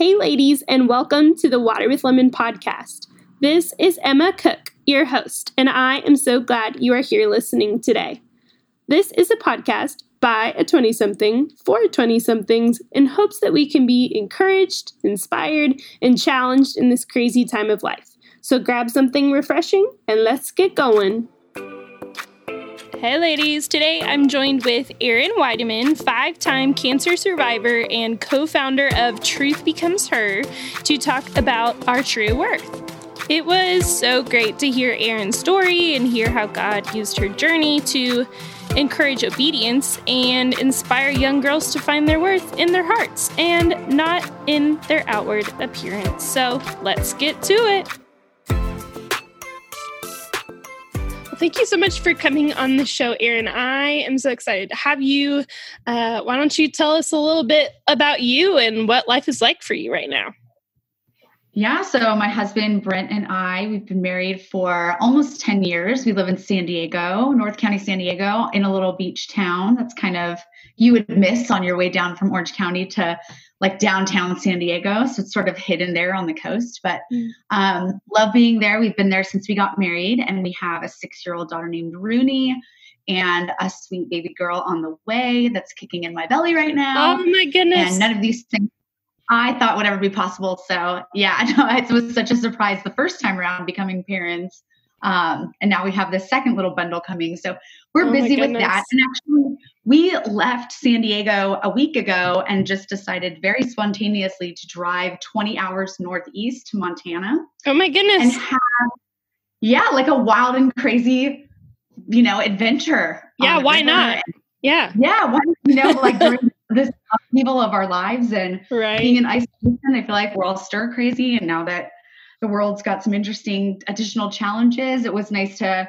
Hey, ladies, and welcome to the Water with Lemon podcast. This is Emma Cook, your host, and I am so glad you are here listening today. This is a podcast by a 20 something for 20 somethings in hopes that we can be encouraged, inspired, and challenged in this crazy time of life. So grab something refreshing and let's get going. Hey, ladies. Today I'm joined with Erin Weidemann, five time cancer survivor and co founder of Truth Becomes Her, to talk about our true worth. It was so great to hear Erin's story and hear how God used her journey to encourage obedience and inspire young girls to find their worth in their hearts and not in their outward appearance. So let's get to it. Thank you so much for coming on the show, Erin. I am so excited to have you. Uh, why don't you tell us a little bit about you and what life is like for you right now? Yeah, so my husband Brent and I, we've been married for almost 10 years. We live in San Diego, North County, San Diego, in a little beach town that's kind of you would miss on your way down from Orange County to like downtown San Diego. So it's sort of hidden there on the coast, but mm. um, love being there. We've been there since we got married, and we have a six year old daughter named Rooney and a sweet baby girl on the way that's kicking in my belly right now. Oh my goodness. And none of these things I thought would ever be possible. So yeah, I know it was such a surprise the first time around becoming parents. Um, and now we have this second little bundle coming. So we're oh busy with that. And actually, we left San Diego a week ago and just decided very spontaneously to drive 20 hours northeast to Montana. Oh my goodness. And have, yeah, like a wild and crazy, you know, adventure. Yeah, why not? Yeah. Yeah. Why, you know, like during this upheaval of our lives and right. being in isolation, I feel like we're all stir crazy. And now that the world's got some interesting additional challenges. It was nice to,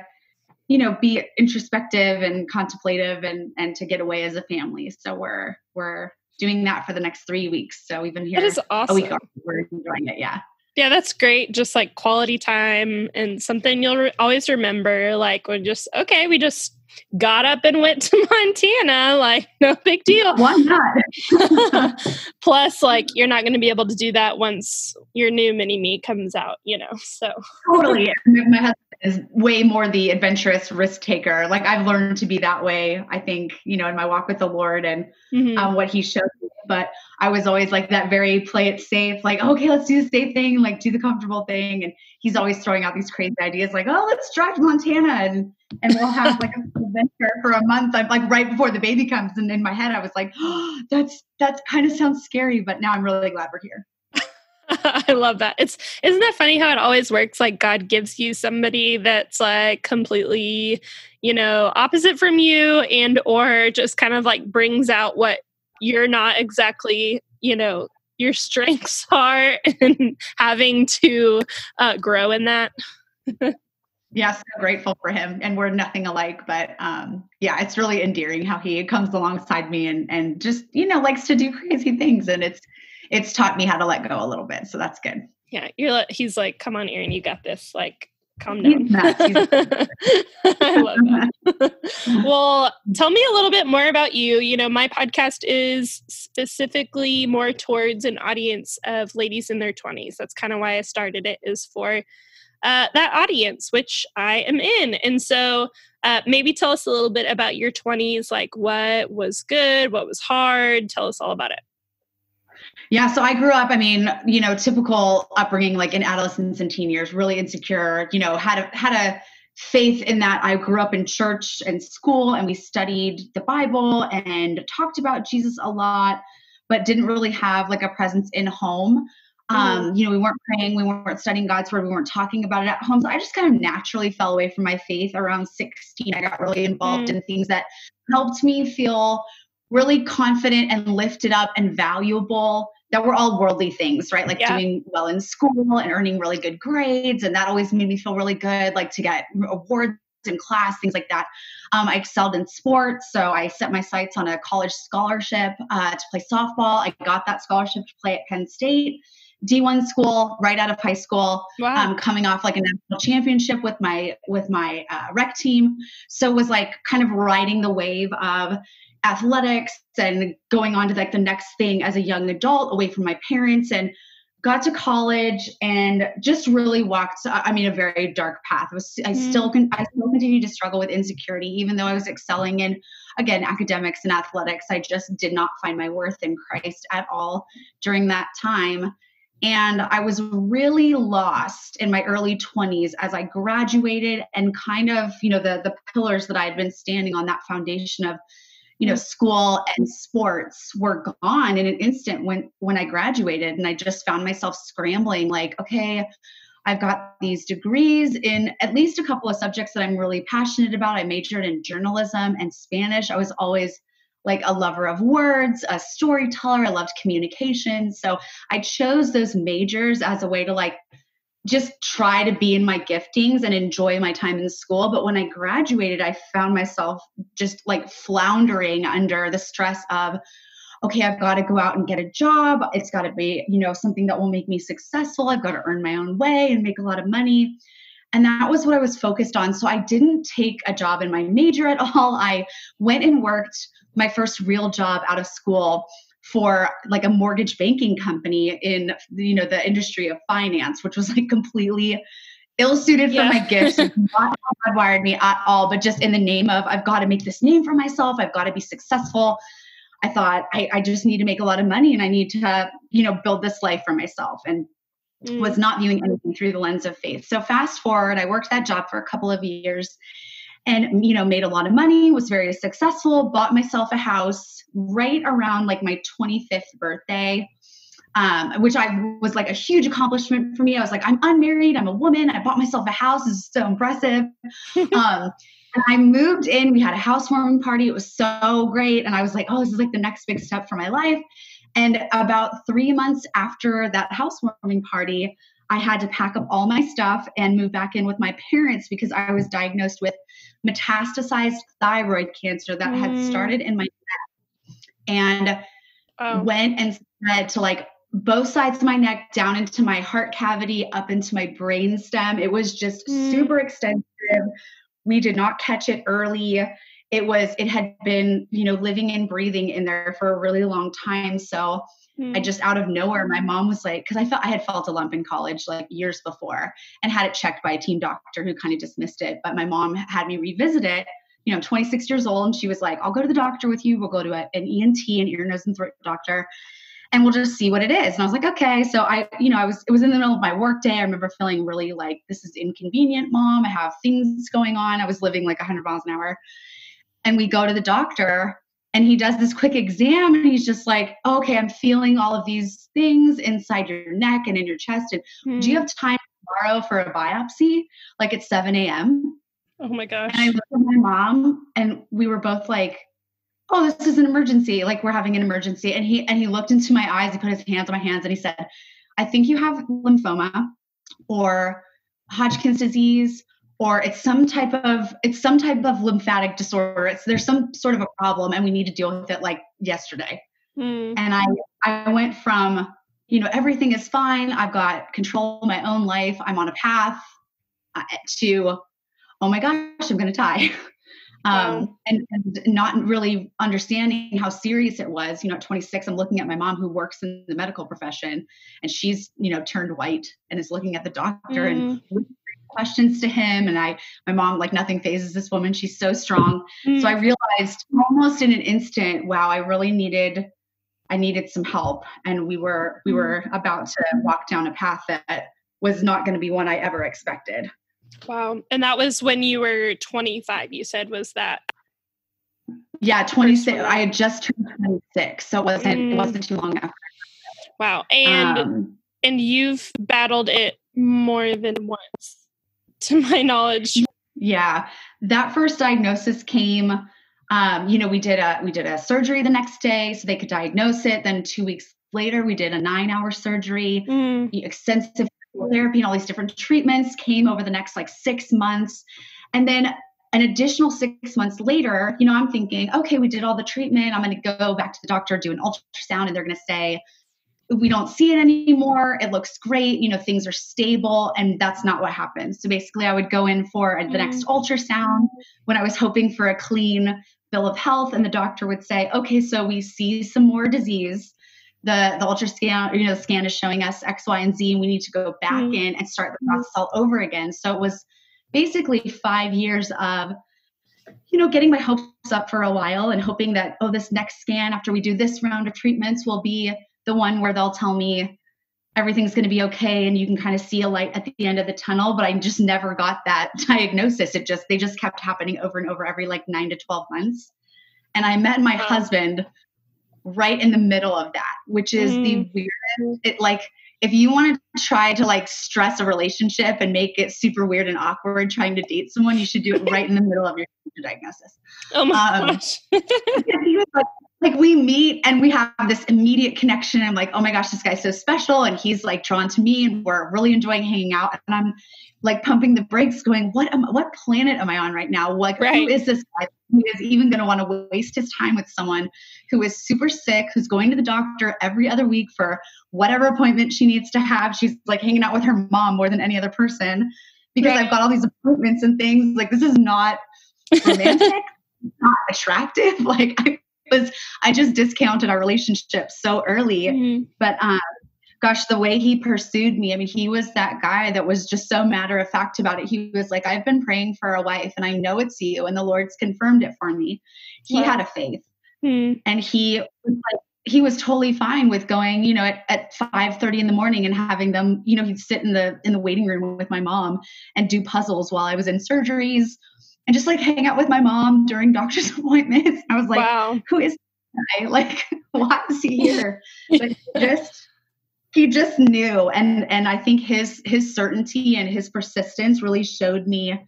you know, be introspective and contemplative and and to get away as a family. So we're we're doing that for the next three weeks. So we've been here that is awesome. a week. We're enjoying it. Yeah. Yeah, that's great. Just like quality time and something you'll re- always remember. Like when just okay, we just got up and went to Montana. Like, no big deal. Why not? Plus, like, you're not going to be able to do that once your new mini me comes out, you know? So, totally. My husband is way more the adventurous risk taker. Like, I've learned to be that way, I think, you know, in my walk with the Lord and mm-hmm. um, what he showed me. But I was always like that very play it safe, like, okay, let's do the safe thing, like, do the comfortable thing. And he's always throwing out these crazy ideas, like, oh, let's drive to Montana. And and we'll have like an adventure for a month. I'm like right before the baby comes, and in my head I was like, oh, that's that kind of sounds scary, but now I'm really glad we're here. I love that. It's isn't that funny how it always works? Like God gives you somebody that's like completely, you know, opposite from you, and or just kind of like brings out what you're not exactly, you know, your strengths are, and having to uh, grow in that. yeah, so grateful for him. And we're nothing alike, but um, yeah, it's really endearing how he comes alongside me and and just you know likes to do crazy things, and it's it's taught me how to let go a little bit. So that's good. Yeah, you're he's like, come on, Erin, you got this. Like, calm down. I love that. well, tell me a little bit more about you. You know, my podcast is specifically more towards an audience of ladies in their 20s. That's kind of why I started it, is for uh, that audience, which I am in. And so uh, maybe tell us a little bit about your 20s, like what was good, what was hard. Tell us all about it. Yeah, so I grew up, I mean, you know, typical upbringing like in adolescence and teen years, really insecure, you know, had a had a faith in that I grew up in church and school and we studied the Bible and talked about Jesus a lot, but didn't really have like a presence in home. Mm-hmm. Um, you know, we weren't praying, we weren't studying God's word, we weren't talking about it at home. So I just kind of naturally fell away from my faith around 16. I got really involved mm-hmm. in things that helped me feel really confident and lifted up and valuable that were all worldly things, right? Like yeah. doing well in school and earning really good grades. And that always made me feel really good, like to get awards in class, things like that. Um, I excelled in sports, so I set my sights on a college scholarship uh, to play softball. I got that scholarship to play at Penn State. D1 school right out of high school, wow. um, coming off like a national championship with my with my uh, rec team. So it was like kind of riding the wave of athletics and going on to like the next thing as a young adult away from my parents and got to college and just really walked i mean a very dark path it was i still mm. can i still continue to struggle with insecurity even though i was excelling in again academics and athletics i just did not find my worth in christ at all during that time and i was really lost in my early 20s as i graduated and kind of you know the the pillars that i had been standing on that foundation of you know school and sports were gone in an instant when when i graduated. And i just found myself scrambling like okay i've got these degrees in at least a couple of subjects that i'm really passionate about. I majored in journalism and spanish. I was always like a lover of words a storyteller i loved communication so i chose those majors as a way to like just try to be in my giftings and enjoy my time in school. But when I graduated, I found myself just like floundering under the stress of, okay, I've got to go out and get a job. It's got to be, you know, something that will make me successful. I've got to earn my own way and make a lot of money. And that was what I was focused on. So I didn't take a job in my major at all. I went and worked my first real job out of school for like a mortgage banking company in you know the industry of finance which was like completely ill suited yeah. for my gifts. Not hardwired me at all but just in the name of i've got to make this name for myself. I've got to be successful. I thought I, I just need to make a lot of money and i need to you know build this life for myself and mm. was not viewing anything through the lens of faith. So fast forward i worked that job for a couple of years and you know made a lot of money was very successful bought myself a house right around like my 25th birthday um, which I was like a huge accomplishment for me. I was like, I'm unmarried, I'm a woman, I bought myself a house. This is so impressive. um, and I moved in. We had a housewarming party. It was so great. And I was like, oh, this is like the next big step for my life. And about three months after that housewarming party, I had to pack up all my stuff and move back in with my parents because I was diagnosed with metastasized thyroid cancer that mm. had started in my neck and oh. went and spread to like both sides of my neck, down into my heart cavity, up into my brain stem. It was just mm. super extensive. We did not catch it early. It was, it had been, you know, living and breathing in there for a really long time. So I hmm. just out of nowhere, my mom was like, because I felt I had felt a lump in college like years before and had it checked by a team doctor who kind of dismissed it. But my mom had me revisit it. You know, I'm 26 years old, and she was like, "I'll go to the doctor with you. We'll go to a, an ENT, an ear, nose, and throat doctor, and we'll just see what it is." And I was like, "Okay." So I, you know, I was it was in the middle of my work day. I remember feeling really like this is inconvenient, mom. I have things going on. I was living like 100 miles an hour, and we go to the doctor and he does this quick exam and he's just like okay i'm feeling all of these things inside your neck and in your chest. And mm. do you hmm. have time tomorrow for a biopsy? Like at 7 a.m oh my gosh and i looked at my mom and we were both like oh this is an emergency. Like we're having an emergency. And he and he looked into my eyes. He put his hands on my hands and he said i think you have lymphoma or hodgkin's disease or it's some type of it's some type of lymphatic disorder it's there's some sort of a problem and we need to deal with it like yesterday mm. and i i went from you know everything is fine i've got control of my own life i'm on a path uh, to oh my gosh i'm going to die um, and, and, not really understanding how serious it was. You know, at 26, I'm looking at my mom who works in the medical profession, and she's you know turned white and is looking at the doctor mm. and questions to him and i my mom like nothing phases this woman. She's so strong. Mm. so i realized almost in an instant wow i really needed i needed some help. And we were we were mm. about to walk down a path that was not going to be one i ever expected. Wow. And that was when you were 25 you said was that? Yeah 26 i had just turned 26 so it wasn't mm. it wasn't too long after. Wow. And um, and you've battled it more than once to my knowledge. Yeah, that first diagnosis came. Um, you know, we did a we did a surgery the next day so they could diagnose it. Then two weeks later, we did a nine-hour surgery, mm. extensive therapy, and all these different treatments came over the next like six months, and then an additional six months later, you know, I'm thinking, okay, we did all the treatment. I'm going to go back to the doctor, do an ultrasound, and they're going to say, we don't see it anymore. It looks great. You know, things are stable. And that's not what happens. So basically, I would go in for the next mm. ultrasound when I was hoping for a clean bill of health and the doctor would say, okay, so we see some more disease. The the ultrasound, you know, the scan is showing us X, Y, and Z, and we need to go back mm-hmm. in and start the process all over again. So it was basically five years of you know, getting my hopes up for a while and hoping that, oh, this next scan after we do this round of treatments will be the one where they'll tell me everything's going to be okay and you can kind of see a light at the end of the tunnel but i just never got that diagnosis. It just they just kept happening over and over every like 9 to 12 months. And i met my husband right in the middle of that which is mm. the weirdest it like if you want to try to like stress a relationship and make it super weird and awkward trying to date someone you should do it right in the middle of your diagnosis. Oh my um, gosh. he was like like we meet and we have this immediate connection. I'm like, oh my gosh, this guy's so special. And he's like drawn to me and we're really enjoying hanging out. And I'm like pumping the brakes, going, what am what planet am I on right now? Like right. who is this guy who is even gonna want to waste his time with someone who is super sick, who's going to the doctor every other week for whatever appointment she needs to have. She's like hanging out with her mom more than any other person because right. I've got all these appointments and things. Like this is not romantic. not attractive. Like I was I just discounted our relationship so early. Mm-hmm. But um, gosh, the way he pursued me, I mean, he was that guy that was just so matter of fact about it. He was like, I've been praying for a wife and I know it's you, and the Lord's confirmed it for me. He wow. had a faith. Mm-hmm. And he was like, he was totally fine with going, you know, at, at 5 30 in the morning and having them, you know, he'd sit in the in the waiting room with my mom and do puzzles while I was in surgeries and just like hang out with my mom during doctor's appointments. I was like, wow. who is guy? Like, why is he here? But just he just knew. And and I think his his certainty and his persistence really showed me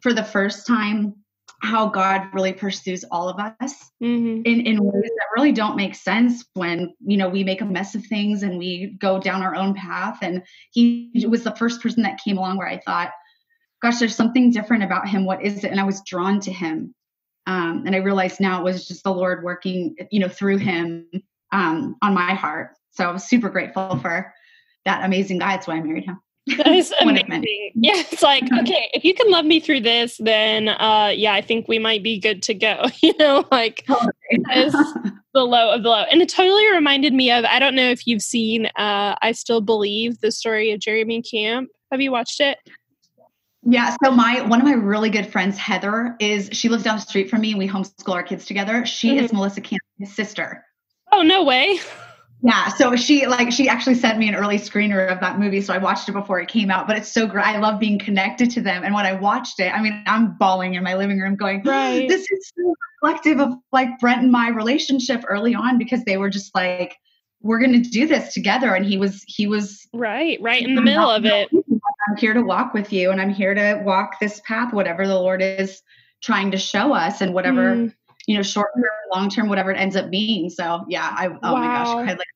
for the first time how God really pursues all of us mm-hmm. in, in ways that really don't make sense when, you know, we make a mess of things and we go down our own path. And he was the first person that came along where I thought, gosh, there's something different about him. What is it? And I was drawn to him. Um, and I realized now it was just the Lord working, you know, through him um, on my heart. So I was super grateful for that amazing guy. That's why I married him. That is amazing. yeah, it's like okay, if you can love me through this, then uh, yeah, I think we might be good to go. you know, like is the low of the low, and it totally reminded me of. I don't know if you've seen. Uh, I still believe the story of Jeremy Camp. Have you watched it? Yeah. So my one of my really good friends, Heather, is she lives down the street from me and we homeschool our kids together. She mm-hmm. is Melissa Camp's sister. Oh, no way. Yeah. So she like she actually sent me an early screener of that movie. So I watched it before it came out. But it's so great. I love being connected to them. And when I watched it, I mean, I'm bawling in my living room going, right. this is so reflective of like Brent and my relationship early on because they were just like, we're gonna do this together. And he was he was right, right in the middle of it. I'm here to walk with you and I'm here to walk this path, whatever the Lord is trying to show us and whatever, mm. you know, short term, long term, whatever it ends up being. So yeah, I, oh wow. my gosh, I like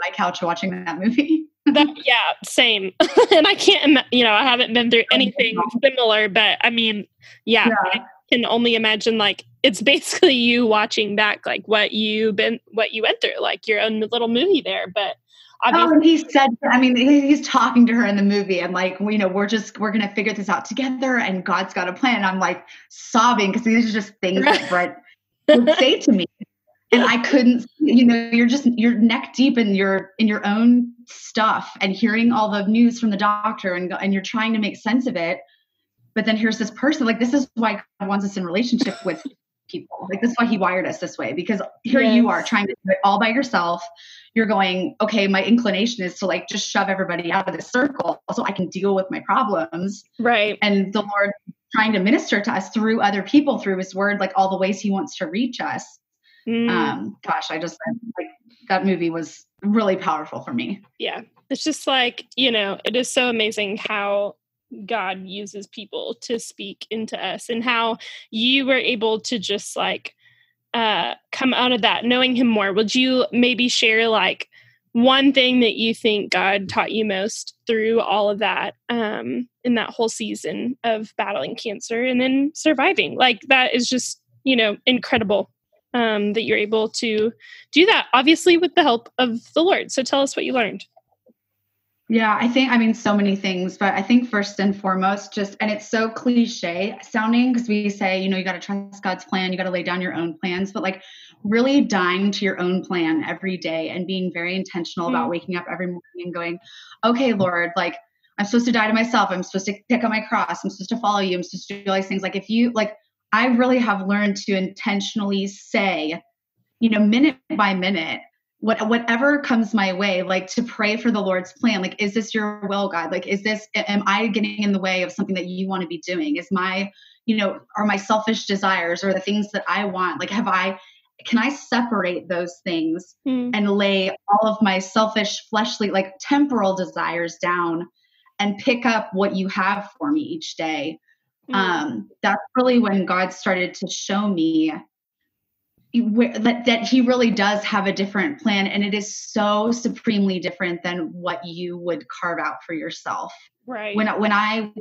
my couch watching that movie. that, yeah, same. and I can't, you know, I haven't been through anything similar, but I mean, yeah, yeah. I can only imagine like it's basically you watching back like what you been, what you went through, like your own little movie there. But Obviously. Oh, and he said, I mean, he's talking to her in the movie, and like, you know, we're just we're gonna figure this out together, and God's got a plan. And I'm like sobbing because these are just things that Brent would say to me, and I couldn't. You know, you're just you're neck deep in your in your own stuff, and hearing all the news from the doctor, and and you're trying to make sense of it. But then here's this person. Like, this is why God wants us in relationship with people. Like this is why he wired us this way because here yes. you are trying to do it all by yourself. You're going, okay, my inclination is to like just shove everybody out of this circle so I can deal with my problems. Right. And the Lord trying to minister to us through other people, through his word, like all the ways he wants to reach us. Mm. Um, gosh, I just like that movie was really powerful for me. Yeah. It's just like, you know, it is so amazing how God uses people to speak into us and how you were able to just like uh come out of that knowing him more. Would you maybe share like one thing that you think God taught you most through all of that um in that whole season of battling cancer and then surviving? Like that is just, you know, incredible um that you're able to do that obviously with the help of the Lord. So tell us what you learned. Yeah, I think, I mean, so many things, but I think first and foremost, just, and it's so cliche sounding because we say, you know, you got to trust God's plan, you got to lay down your own plans, but like really dying to your own plan every day and being very intentional mm. about waking up every morning and going, okay, Lord, like, I'm supposed to die to myself. I'm supposed to pick up my cross. I'm supposed to follow you. I'm supposed to do all these things. Like, if you, like, I really have learned to intentionally say, you know, minute by minute, what whatever comes my way like to pray for the lord's plan like is this your will god like is this am i getting in the way of something that you want to be doing is my you know are my selfish desires or the things that i want like have i can i separate those things mm. and lay all of my selfish fleshly like temporal desires down and pick up what you have for me each day mm. um that's really when god started to show me that, that he really does have a different plan and it is so supremely different than what you would carve out for yourself. Right. When when i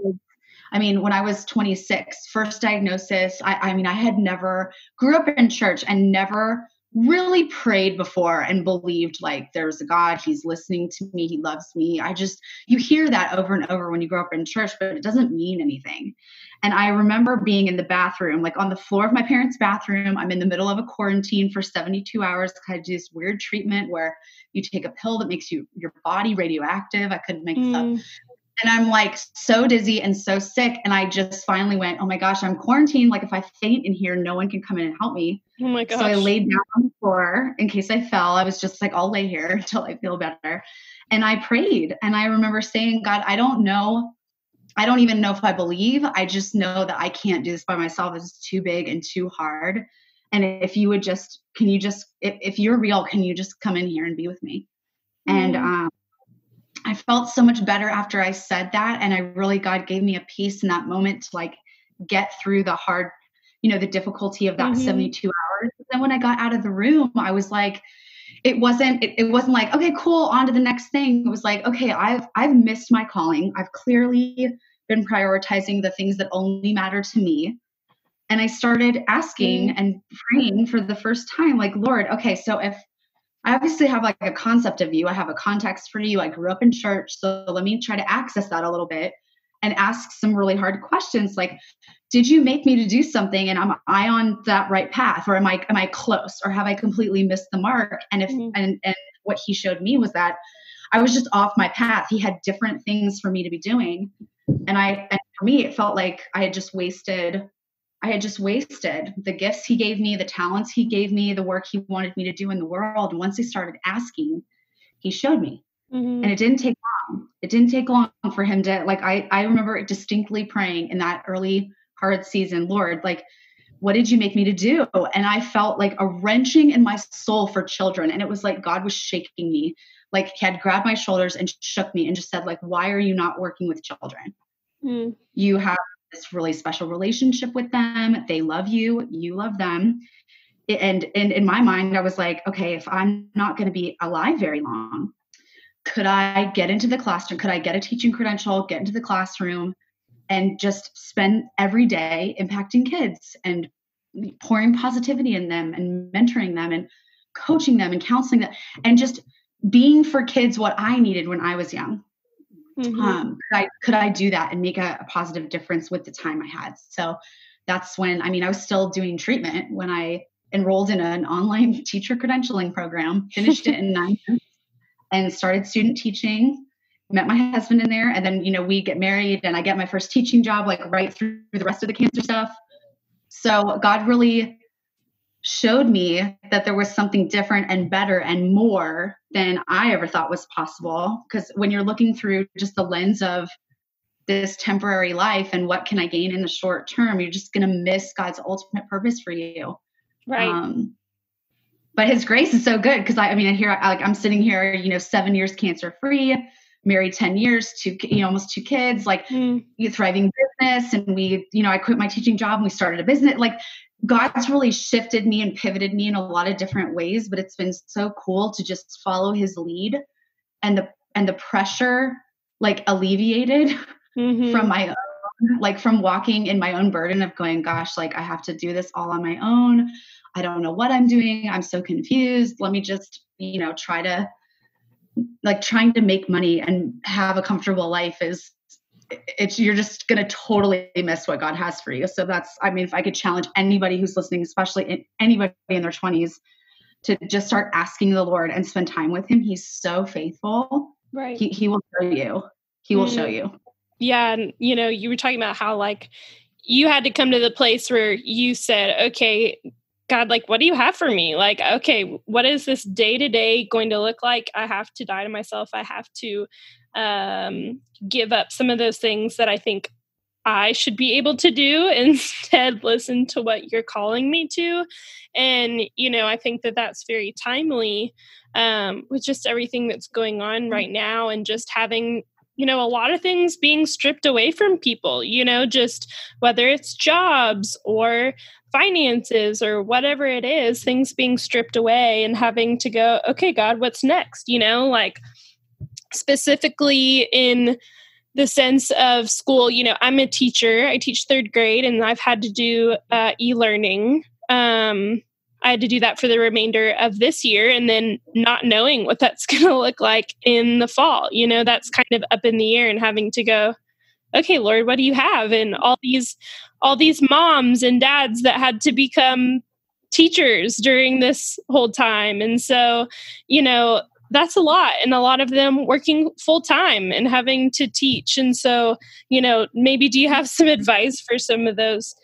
i mean when i was 26 first diagnosis i i mean i had never grew up in church and never really prayed before and believed like there's a God, he's listening to me, he loves me. I just, you hear that over and over when you grow up in church, but it doesn't mean anything. And I remember being in the bathroom, like on the floor of my parents' bathroom. I'm in the middle of a quarantine for 72 hours. I do this weird treatment where you take a pill that makes you your body radioactive. I couldn't make mm. this up. Mm and I'm like so dizzy and so sick. And I just finally went, oh my gosh, I'm quarantined. Like if I faint in here, no one can come in and help me. Oh my gosh. So I laid down on the floor in case I fell. I was just like, I'll lay here until I feel better. And I prayed. And I remember saying, God, I don't know. I don't even know if I believe. I just know that I can't do this by myself. It's too big and too hard. And if you would just, can you just, if, if you're real, can you just come in here and be with me? Mm-hmm. And um, I felt so much better after I said that. And I really, God gave me a peace in that moment to like get through the hard, you know, the difficulty of that mm-hmm. 72 hours. And then when I got out of the room, I was like, it wasn't it, it wasn't like okay cool on to the next thing it was like okay i've i've missed my calling i've clearly been prioritizing the things that only matter to me and i started asking mm-hmm. and praying for the first time like lord okay so if I obviously have like a concept of you. I have a context for you. I grew up in church. So let me try to access that a little bit and ask some really hard questions like, did you make me to do something and am I on that right path? Or am I am I close? Or have I completely missed the mark? And if mm-hmm. and, and what he showed me was that I was just off my path. He had different things for me to be doing. And I and for me, it felt like I had just wasted I had just wasted the gifts he gave me, the talents he gave me, the work he wanted me to do in the world. And once I started asking, he showed me. Mm-hmm. And it didn't take long. It didn't take long for him to like I I remember distinctly praying in that early hard season, Lord, like what did you make me to do? And I felt like a wrenching in my soul for children. And it was like God was shaking me. Like he had grabbed my shoulders and shook me and just said, like, why are you not working with children? Mm. You have this really special relationship with them. They love you, you love them. And, and in my mind, I was like, okay, if I'm not going to be alive very long, could I get into the classroom? Could I get a teaching credential, get into the classroom, and just spend every day impacting kids and pouring positivity in them and mentoring them and coaching them and counseling them and just being for kids what I needed when I was young. Mm-hmm. Um, could I could I do that and make a, a positive difference with the time I had? So that's when I mean I was still doing treatment when I enrolled in an online teacher credentialing program, finished it in nine months, and started student teaching. Met my husband in there, and then you know we get married, and I get my first teaching job like right through the rest of the cancer stuff. So God really showed me that there was something different and better and more than I ever thought was possible. Because when you're looking through just the lens of this temporary life and what can I gain in the short term, you're just going to miss God's ultimate purpose for you. Right. Um, but His grace is so good because I, I mean, I hear like I'm sitting here, you know, seven years cancer free, married 10 years, two, you know, almost two kids, like mm. thriving business. And we, you know, I quit my teaching job and we started a business. Like God's really shifted me and pivoted me in a lot of different ways, but it's been so cool to just follow his lead and the and the pressure like alleviated mm-hmm. from my own like from walking in my own burden of going gosh like I have to do this all on my own. I don't know what I'm doing. I'm so confused. Let me just, you know, try to like trying to make money and have a comfortable life is it's you're just going to totally miss what God has for you. So that's I mean if I could challenge anybody who's listening especially anybody in their 20s to just start asking the Lord and spend time with him. He's so faithful. Right. He he will show you. He will mm-hmm. show you. Yeah, and you know, you were talking about how like you had to come to the place where you said, "Okay, God, like, what do you have for me? Like, okay, what is this day to day going to look like? I have to die to myself. I have to um, give up some of those things that I think I should be able to do, instead, listen to what you're calling me to. And, you know, I think that that's very timely um, with just everything that's going on mm-hmm. right now and just having you know, a lot of things being stripped away from people, you know, just whether it's jobs or finances or whatever it is, things being stripped away and having to go, okay, God, what's next? You know, like specifically in the sense of school, you know, I'm a teacher, I teach third grade, and I've had to do uh, e learning. Um, I had to do that for the remainder of this year and then not knowing what that's going to look like in the fall. You know, that's kind of up in the air and having to go, okay, Lord, what do you have? And all these all these moms and dads that had to become teachers during this whole time. And so, you know, that's a lot and a lot of them working full time and having to teach and so you know maybe do you have some advice for some of those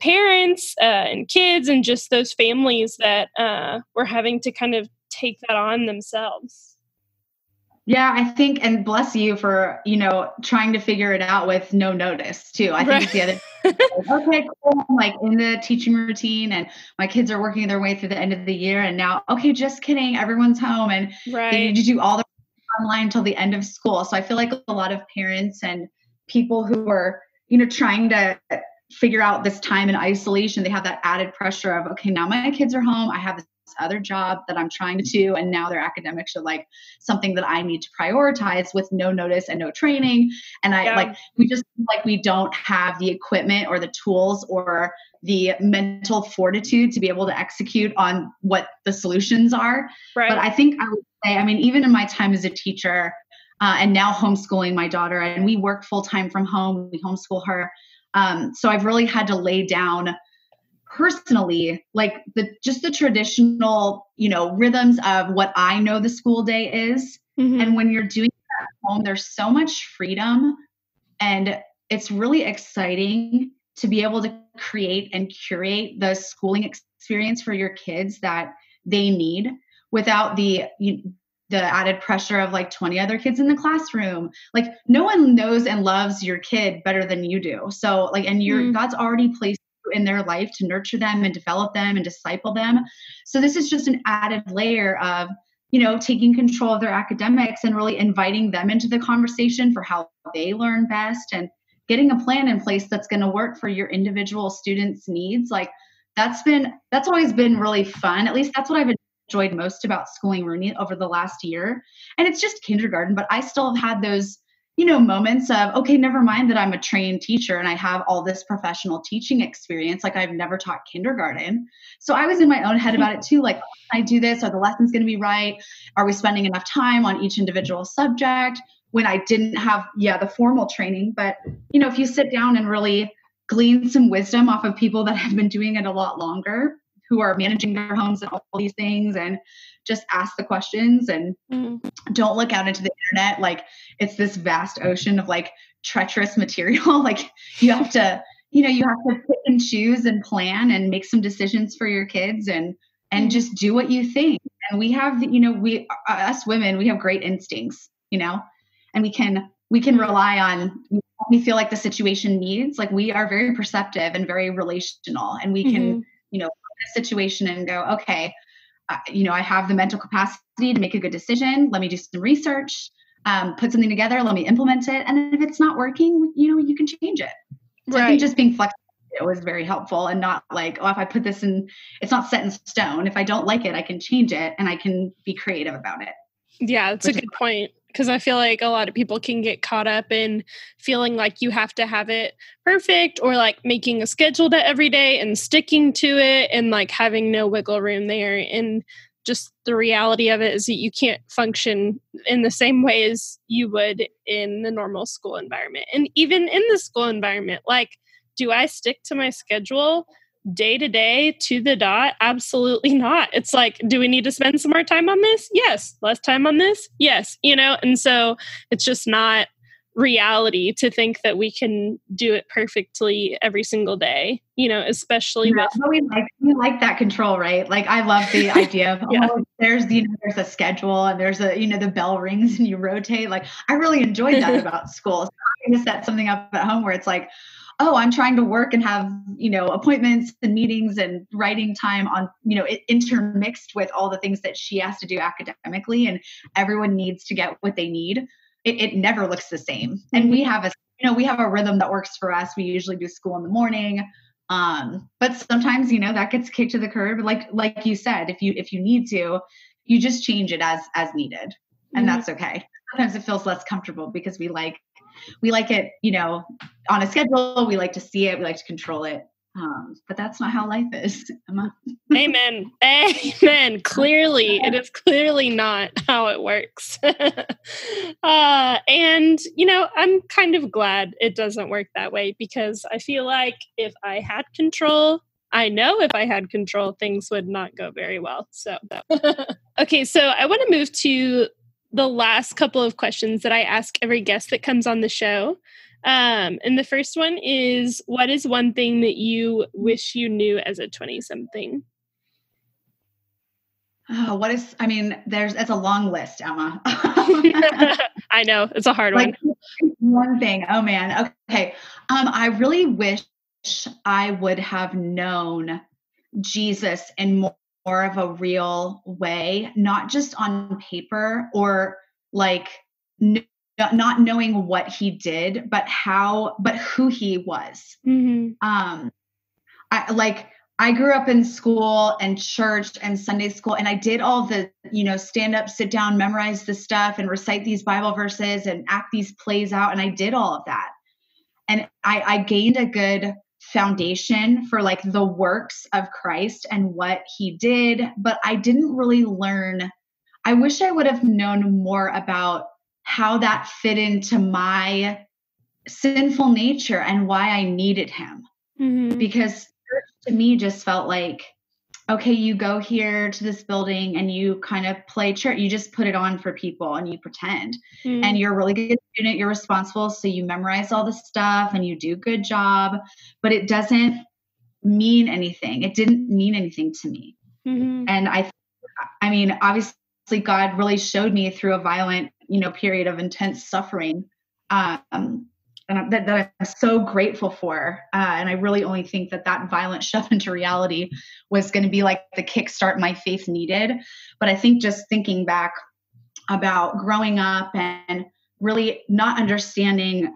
parents uh, and kids and just those families that uh, were having to kind of take that on themselves yeah i think and bless you for you know trying to figure it out with no notice too. I think it's the other okay cool. I'm like in the teaching routine and my kids are working their way through the end of the year and now okay just kidding everyone's home and right. they need to do all the online until the end of school. So i feel like a lot of parents and people who are you know trying to figure out this time in isolation they have that added pressure of okay now my kids are home i have this other job that i'm trying to do and now their academics are like something that i need to prioritize with no notice and no training and i yeah. like we just like we don't have the equipment or the tools or the mental fortitude to be able to execute on what the solutions are right. but i think i would say i mean even in my time as a teacher uh, and now homeschooling my daughter and we work full time from home we homeschool her um, so I've really had to lay down personally like the just the traditional you know rhythms of what i know the school day is mm-hmm. and when you're doing that at home there's so much freedom and it's really exciting to be able to create and curate the schooling experience for your kids that they need without the you, the added pressure of like 20 other kids in the classroom like no one knows and loves your kid better than you do so like and your mm. god's already placed in their life to nurture them and develop them and disciple them. So this is just an added layer of you know taking control of their academics and really inviting them into the conversation for how they learn best and getting a plan in place that's going to work for your individual students needs. Like that's been that's always been really fun. At least that's what i've enjoyed most about schooling Rooney over the last year. And it's just kindergarten, but I still have had those, you know, moments of, okay, never mind that I'm a trained teacher and I have all this professional teaching experience. Like I've never taught kindergarten. So I was in my own head about it too. Like, oh, I do this? Are the lessons going to be right? Are we spending enough time on each individual subject? When I didn't have, yeah, the formal training. But, you know, if you sit down and really glean some wisdom off of people that have been doing it a lot longer, who are managing their homes and all these things and just ask the questions and mm. don't look out into the internet like it's this vast ocean of like treacherous material like you have to you know you have to pick and choose and plan and make some decisions for your kids and and mm. just do what you think and we have you know we us women we have great instincts you know and we can we can rely on we feel like the situation needs like we are very perceptive and very relational and we can mm-hmm. you know situation and go, okay, uh, you know, I have the mental capacity to make a good decision. Let me do some research, um, put something together. Let me implement it. And if it's not working, you know, you can change it. So right. I think just being flexible it was very helpful and not like, oh, if I put this in, it's not set in stone. If I don't like it, I can change it and I can be creative about it. Yeah, that's a good point because I feel like a lot of people can get caught up in feeling like you have to have it perfect or like making a schedule to every day and sticking to it and like having no wiggle room there. And just the reality of it is that you can't function in the same way as you would in the normal school environment. And even in the school environment, like, do I stick to my schedule day to day to the dot? Absolutely not. It's like, do we need to spend some more time on this? Yes. Less time on this? Yes. You know, and so it's just not reality to think that we can do it perfectly every single day you know especially yeah, with we like we like that control right like i love the idea of yeah. oh there's you know there's a schedule and there's a you know the bell rings and you rotate like i really enjoyed that about school so i'm going to set something up at home where it's like oh i'm trying to work and have you know appointments and meetings and writing time on you know it intermixed with all the things that she has to do academically and everyone needs to get what they need it, it never looks the same. And we mm-hmm. have a you know we have a rhythm that works for us. We usually do school in the morning. Um, but sometimes you know that gets kicked to the curb. Like like you said, if you if you need to, you just change it as as needed, and mm-hmm. that's okay. Sometimes it feels less comfortable because we like we like it, you know, on a schedule. We like to see it. We like to control it. Um, but that's not how life is, Emma. Amen. Amen. Clearly, it is clearly not how it works. uh, and, you know, I'm kind of glad it doesn't work that way because I feel like if I had control, I know if I had control, things would not go very well. So, okay, so I want to move to the last couple of questions that I ask every guest that comes on the show. Um, and the first one is what is one thing that you wish you knew as a 20 something? Oh, what is, I mean, there's, it's a long list, Emma. I know it's a hard like, one. One thing. Oh man. Okay. Um, I really wish I would have known Jesus in more, more of a real way, not just on paper or like not knowing what he did, but how, but who he was. Mm-hmm. Um, I like I grew up in school and church and Sunday school, and I did all the, you know, stand up, sit down, memorize the stuff, and recite these Bible verses and act these plays out. And I did all of that. And I, I gained a good foundation for like the works of Christ and what he did, but I didn't really learn. I wish I would have known more about how that fit into my sinful nature and why I needed him. Mm-hmm. Because to me just felt like, okay, you go here to this building and you kind of play church. You just put it on for people and you pretend. Mm-hmm. And you're a really good student. You're responsible. So you memorize all the stuff and you do good job, but it doesn't mean anything. It didn't mean anything to me. Mm-hmm. And I, I mean, obviously God really showed me through a violent you know period of intense suffering um, and that, that I'm so grateful for. Uh, and I really only think that that violent shove into reality was going to be like the kickstart my faith needed. But I think just thinking back about growing up and really not understanding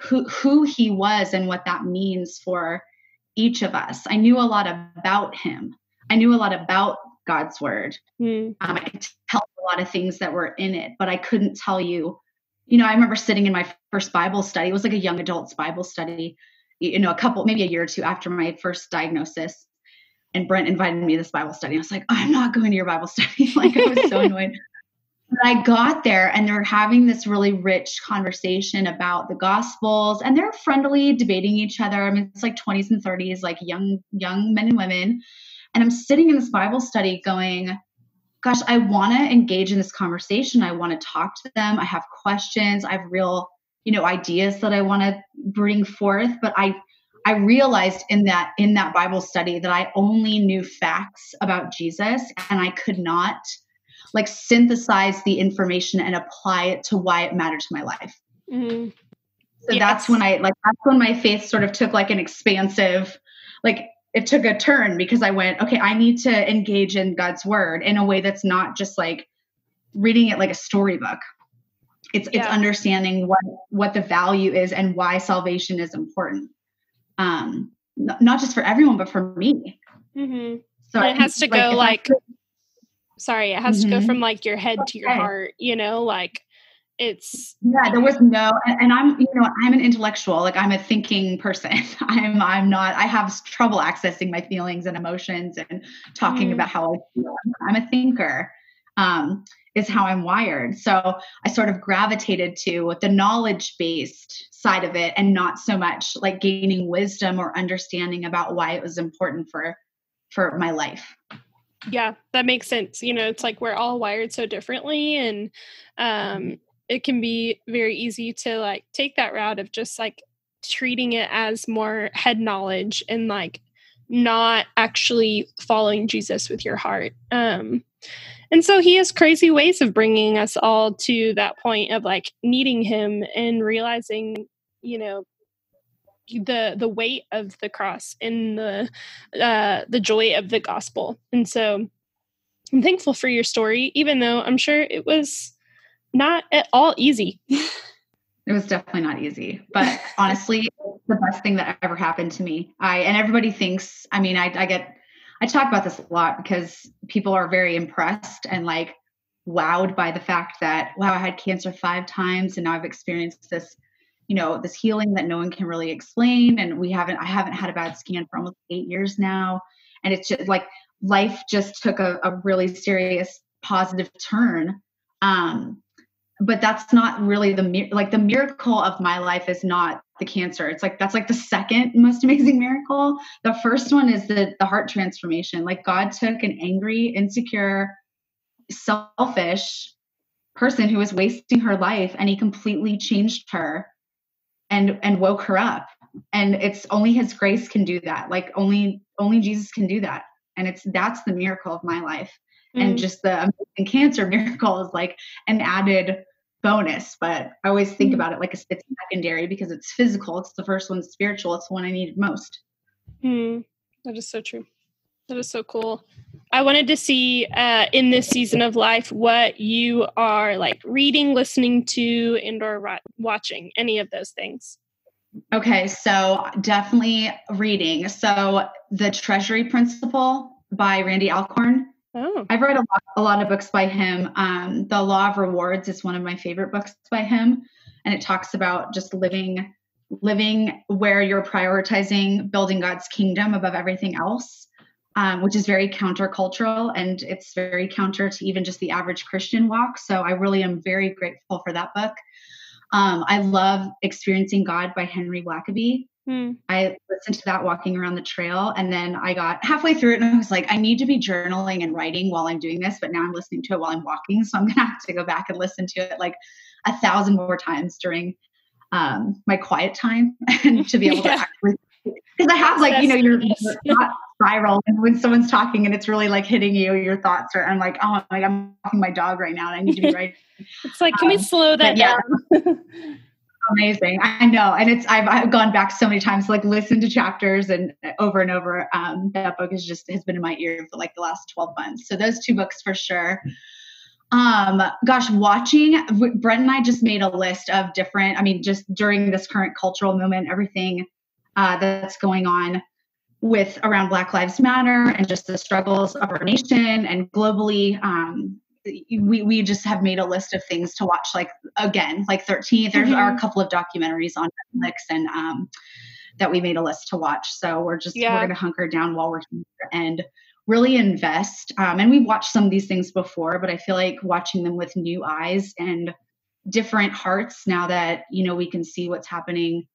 who who he was and what that means for each of us. I knew a lot about him. I knew a lot about God's word. Mm. Um, I could tell a lot of things that were in it, but I couldn't tell you. You know, I remember sitting in my first Bible study. It was like a young adults Bible study. You know, a couple, maybe a year or two after my first diagnosis, and Brent invited me to this Bible study. I was like, I'm not going to your Bible study. like I was so annoyed. But I got there and they're having this really rich conversation about the gospels and they're friendly debating each other. I mean, it's like 20s and 30s, like young, young men and women. And I'm sitting in this Bible study going, gosh, I want to engage in this conversation. I want to talk to them. I have questions. I have real, you know, ideas that I want to bring forth. But I I realized in that in that Bible study that I only knew facts about Jesus and I could not like synthesize the information and apply it to why it mattered to my life. Mm-hmm. So yes. that's when I like that's when my faith sort of took like an expansive like it took a turn because I went, okay, I need to engage in God's word in a way that's not just like reading it like a storybook. It's yeah. it's understanding what what the value is and why salvation is important. Um, n- not just for everyone, but for me. Mm-hmm. So it has to go like, sorry, it has mm-hmm. to go mm-hmm. from like your head to your heart. You know, like it's yeah there was no and i'm you know i'm an intellectual like i'm a thinking person i'm i'm not i have trouble accessing my feelings and emotions and talking mm. about how i feel i'm a thinker um is how i'm wired. So i sort of gravitated to the knowledge based side of it and not so much like gaining wisdom or understanding about why it was important for for my life. Yeah that makes sense. You know it's like we're all wired so differently and um it can be very easy to like take that route of just like treating it as more head knowledge and like not actually following Jesus with your heart. Um, and so he has crazy ways of bringing us all to that point of like needing him and realizing, you know, the the weight of the cross and the uh, the joy of the gospel. And so I'm thankful for your story, even though I'm sure it was not at all easy. it was definitely not easy, but honestly, the best thing that ever happened to me. I and everybody thinks. I mean, I, I get I talk about this a lot because people are very impressed and like wowed by the fact that wow, I had cancer five times and now I've experienced this, you know, this healing that no one can really explain. And we haven't I haven't had a bad scan for almost eight years now. And it's just like life just took a, a really serious positive turn. Um, but that's not really the like the miracle of my life is not the cancer. It's like that's like the second most amazing miracle. The first one is the the heart transformation. Like god took an angry insecure selfish person who was wasting her life and he completely changed her and and woke her up. And it's only his grace can do that. Like only only jesus can do that. And it's that's the miracle of my life. Mm. and just the amazing cancer miracle is like an added bonus, but I always think mm-hmm. about it like it's secondary because it's physical. It's the first one spiritual. It's the one I needed most. Mm, that is so true. That is so cool. I wanted to see uh, in this season of life what you are like reading, listening to, and or watching. Any of those things. Okay, so definitely reading. So the Treasure Principle by Randy Alcorn Oh. I've read a lot, a lot of books by him. Um, the Law of Rewards is one of my favorite books by him, and it talks about just living living where you're prioritizing building God's kingdom above everything else, um, which is very countercultural and it's very counter to even just the average Christian walk. So I really am very grateful for that book. Um, I love Experiencing God by Henry Blackaby. Hmm. I listened to that walking around the trail. And then I got halfway through it and I was like, I need to be journaling and writing while I'm doing this. But now I'm listening to it while I'm walking. So I'm going to have to go back and listen to it like a thousand more times during um, my quiet time and to be able yeah. to actually. Because I have like, That's you know, your, your thoughts spiral. And when someone's talking and it's really like hitting you, your thoughts are, I'm like, oh, like I'm walking my dog right now and I need to be right. it's like, can um, we slow that down? amazing. I know and it's I've, I've gone back so many times like listen to chapters and over and over um that book is just has been in my ear for like the last 12 months. So those two books for sure. Um gosh watching brent and i just made a list of different i mean just during this current cultural moment everything uh, that's going on with around black lives matter and just the struggles of our nation and globally um, we we just have made a list of things to watch like again like 13 there mm-hmm. are a couple of documentaries on netflix and um that we made a list to watch so we're just yeah. we're gonna hunker down while we're here and really invest um, and we've watched some of these things before but i feel like watching them with new eyes and different hearts now that you know we can see what's happening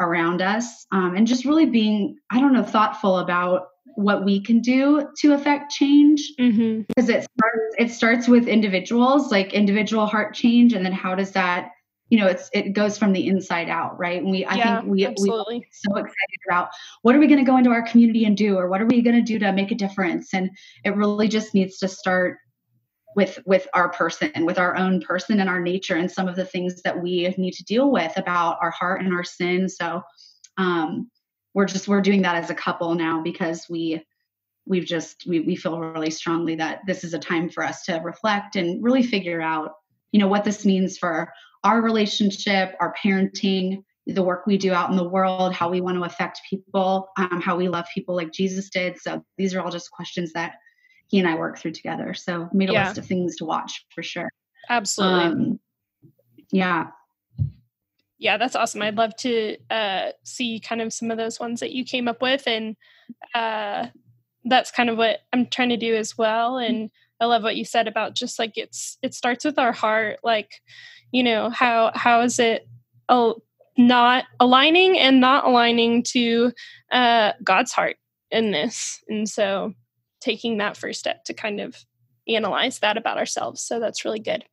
around us um, and just really being i don't know thoughtful about what we can do to affect change mm-hmm. because it starts it starts with individuals like individual heart change and then how does that you know it's it goes from the inside out right and we i think we absolutely. we so excited about what are we going to go into our community and do or what are we going to do to make a difference and it really just needs to start with with our person with our own person and our nature and some of the things that we need to deal with about our heart and our sin so um we're just we're doing that as a couple now because we we've just we, we feel really strongly that this is a time for us to reflect and really figure out you know what this means for our relationship our parenting the work we do out in the world how we want to affect people um, how we love people like jesus did so these are all just questions that he and i work through together so made a yeah. list of things to watch for sure absolutely um, Yeah. Yeah, that's awesome. I'd love to uh, see kind of some of those ones that you came up with, and uh, that's kind of what I'm trying to do as well. And I love what you said about just like it's it starts with our heart. Like, you know, how how is it oh, not aligning and not aligning to uh, God's heart in this? And so taking that first step to kind of analyze that about ourselves. So that's really good.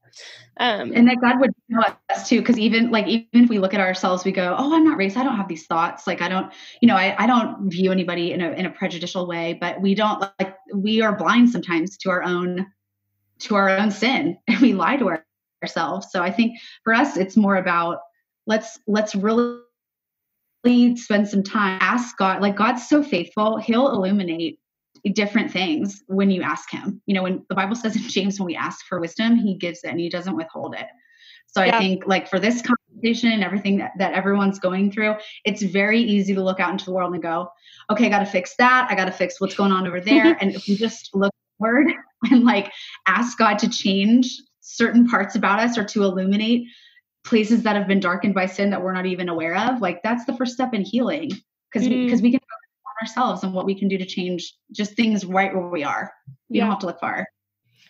Um, and that God would know us too, because even like even if we look at ourselves, we go, "Oh, I'm not racist. I don't have these thoughts. Like I don't, you know, I, I don't view anybody in a in a prejudicial way. But we don't like we are blind sometimes to our own to our own sin, and we lie to our, ourselves. So I think for us, it's more about let's let's really spend some time ask God. Like God's so faithful; He'll illuminate different things when you ask him. You know, when the Bible says in James, when we ask for wisdom, he gives it and he doesn't withhold it. So yeah. I think like for this conversation and everything that, that everyone's going through, it's very easy to look out into the world and go, okay, I got to fix that. I got to fix what's going on over there. and if we just look forward and like ask God to change certain parts about us or to illuminate places that have been darkened by sin that we're not even aware of, like that's the first step in healing because mm. because we, we can ourselves and what we can do to change just things right where we are. We yeah. don't have to look far.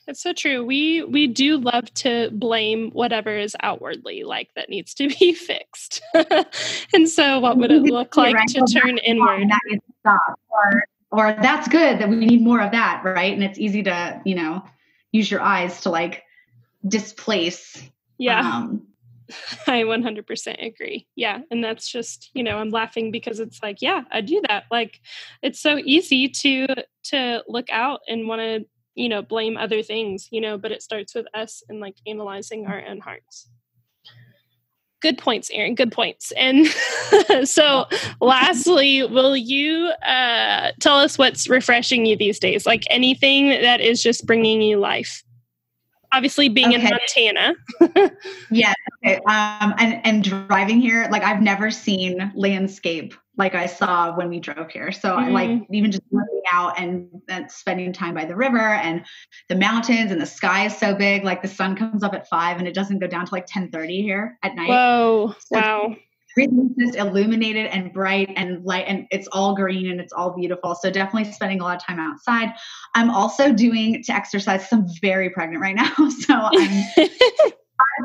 That's so true. We we do love to blame whatever is outwardly like that needs to be fixed. and so what would it look like right. to turn inward? That needs to stop. Or or that's good that we need more of that, right? And it's easy to, you know, use your eyes to like displace yeah. Um, I 100% agree. Yeah. And that's just, you know, I'm laughing because it's like, yeah, I do that. Like it's so easy to to look out and want to, you know, blame other things, you know, but it starts with us and like analyzing our own hearts. Good points, Erin. Good points. And so, lastly, will you uh, tell us what's refreshing you these days? Like anything that is just bringing you life? Obviously being okay. in Montana. yeah. Okay. Um, and, and driving here, like I've never seen landscape like I saw when we drove here. So mm-hmm. I like mm-hmm. even just looking out and, and spending time by the river and the mountains and the sky is so big. Like the sun comes up at five and it doesn't go down to like 10 30 here at night. Whoa. So wow everything's just illuminated and bright and light and it's all green and it's all beautiful. So definitely spending a lot of time outside. I'm also doing to exercise. I'm very pregnant right now so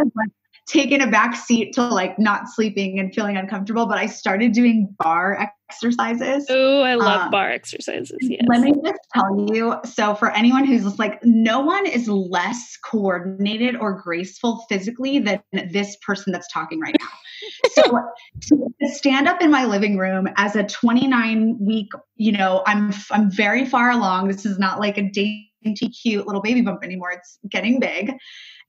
i'm taken a back seat to like not sleeping and feeling uncomfortable but i started doing barre exercises. Oh i love um, barre exercises yes. let me just tell you so for anyone who's just like no one is less coordinated or graceful physically than this person that's talking right now so stand up in my living room as a 29 week you know i'm i'm very far along. This is not like a dainty cute little baby bump anymore. It's getting big.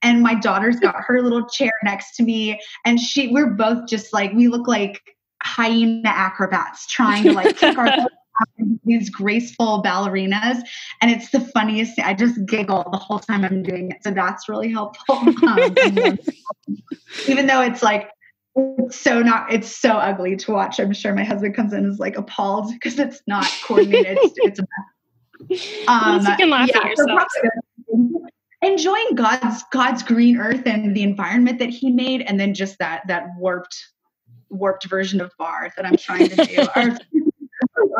And my daughter's got her little chair next to me and she we're both just like we look like hyena acrobats trying to like kick our these graceful ballerinas. And it's the funniest thing. I just giggle the whole time i'm doing it. So that's really helpful. Um, even though it's like it's so not it's so ugly to watch i'm sure my husband comes in and is like appalled because it's not coordinated it's, it's a mess um, you can laugh yeah, at yourself. Enjoying God's God's green earth and the environment that He made, and then just that that warped warped version of barre that I'm trying to do are,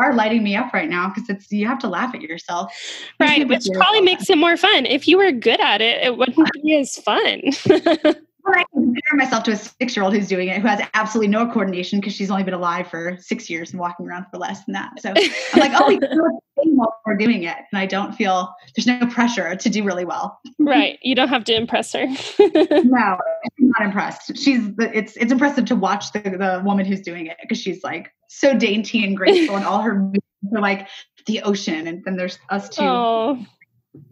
are lighting me up right now because it's you have to laugh at yourself. Right, which probably makes it more fun. If you were good at it, it wouldn't be as fun. I compare myself to a six year old who's doing it, who has absolutely no coordination because she's only been alive for six years and walking around for less than that. So I'm like, oh, we can do while we're doing it. And I don't feel there's no pressure to do really well. Right. You don't have to impress her. no, I'm not impressed. She's, it's, it's impressive to watch the, the woman who's doing it because she's like so dainty and graceful and all her moves are like the ocean. And then there's us two, oh.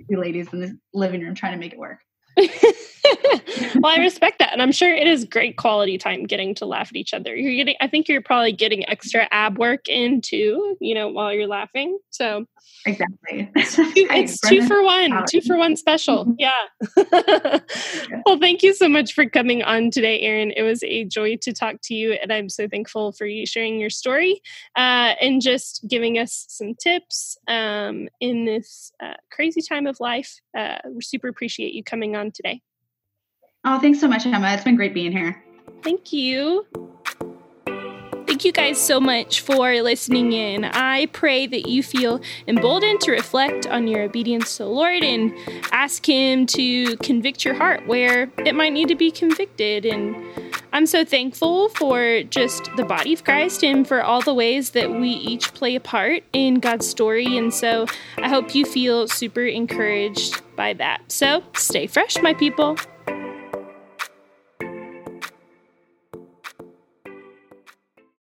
two ladies in the living room trying to make it work. well, I respect that. And I'm sure it is great quality time getting to laugh at each other. You're getting, I think you're probably getting extra ab work in too, you know, while you're laughing. So exactly. it's two for one, two for one special. Yeah. well, thank you so much for coming on today, Erin. It was a joy to talk to you. And I'm so thankful for you sharing your story uh, and just giving us some tips um, in this uh, crazy time of life. Uh, we super appreciate you coming on today. Oh, thanks so much, Emma. It's been great being here. Thank you. Thank you guys so much for listening in. I pray that you feel emboldened to reflect on your obedience to the Lord and ask Him to convict your heart where it might need to be convicted. And I'm so thankful for just the body of Christ and for all the ways that we each play a part in God's story. And so I hope you feel super encouraged by that. So stay fresh, my people.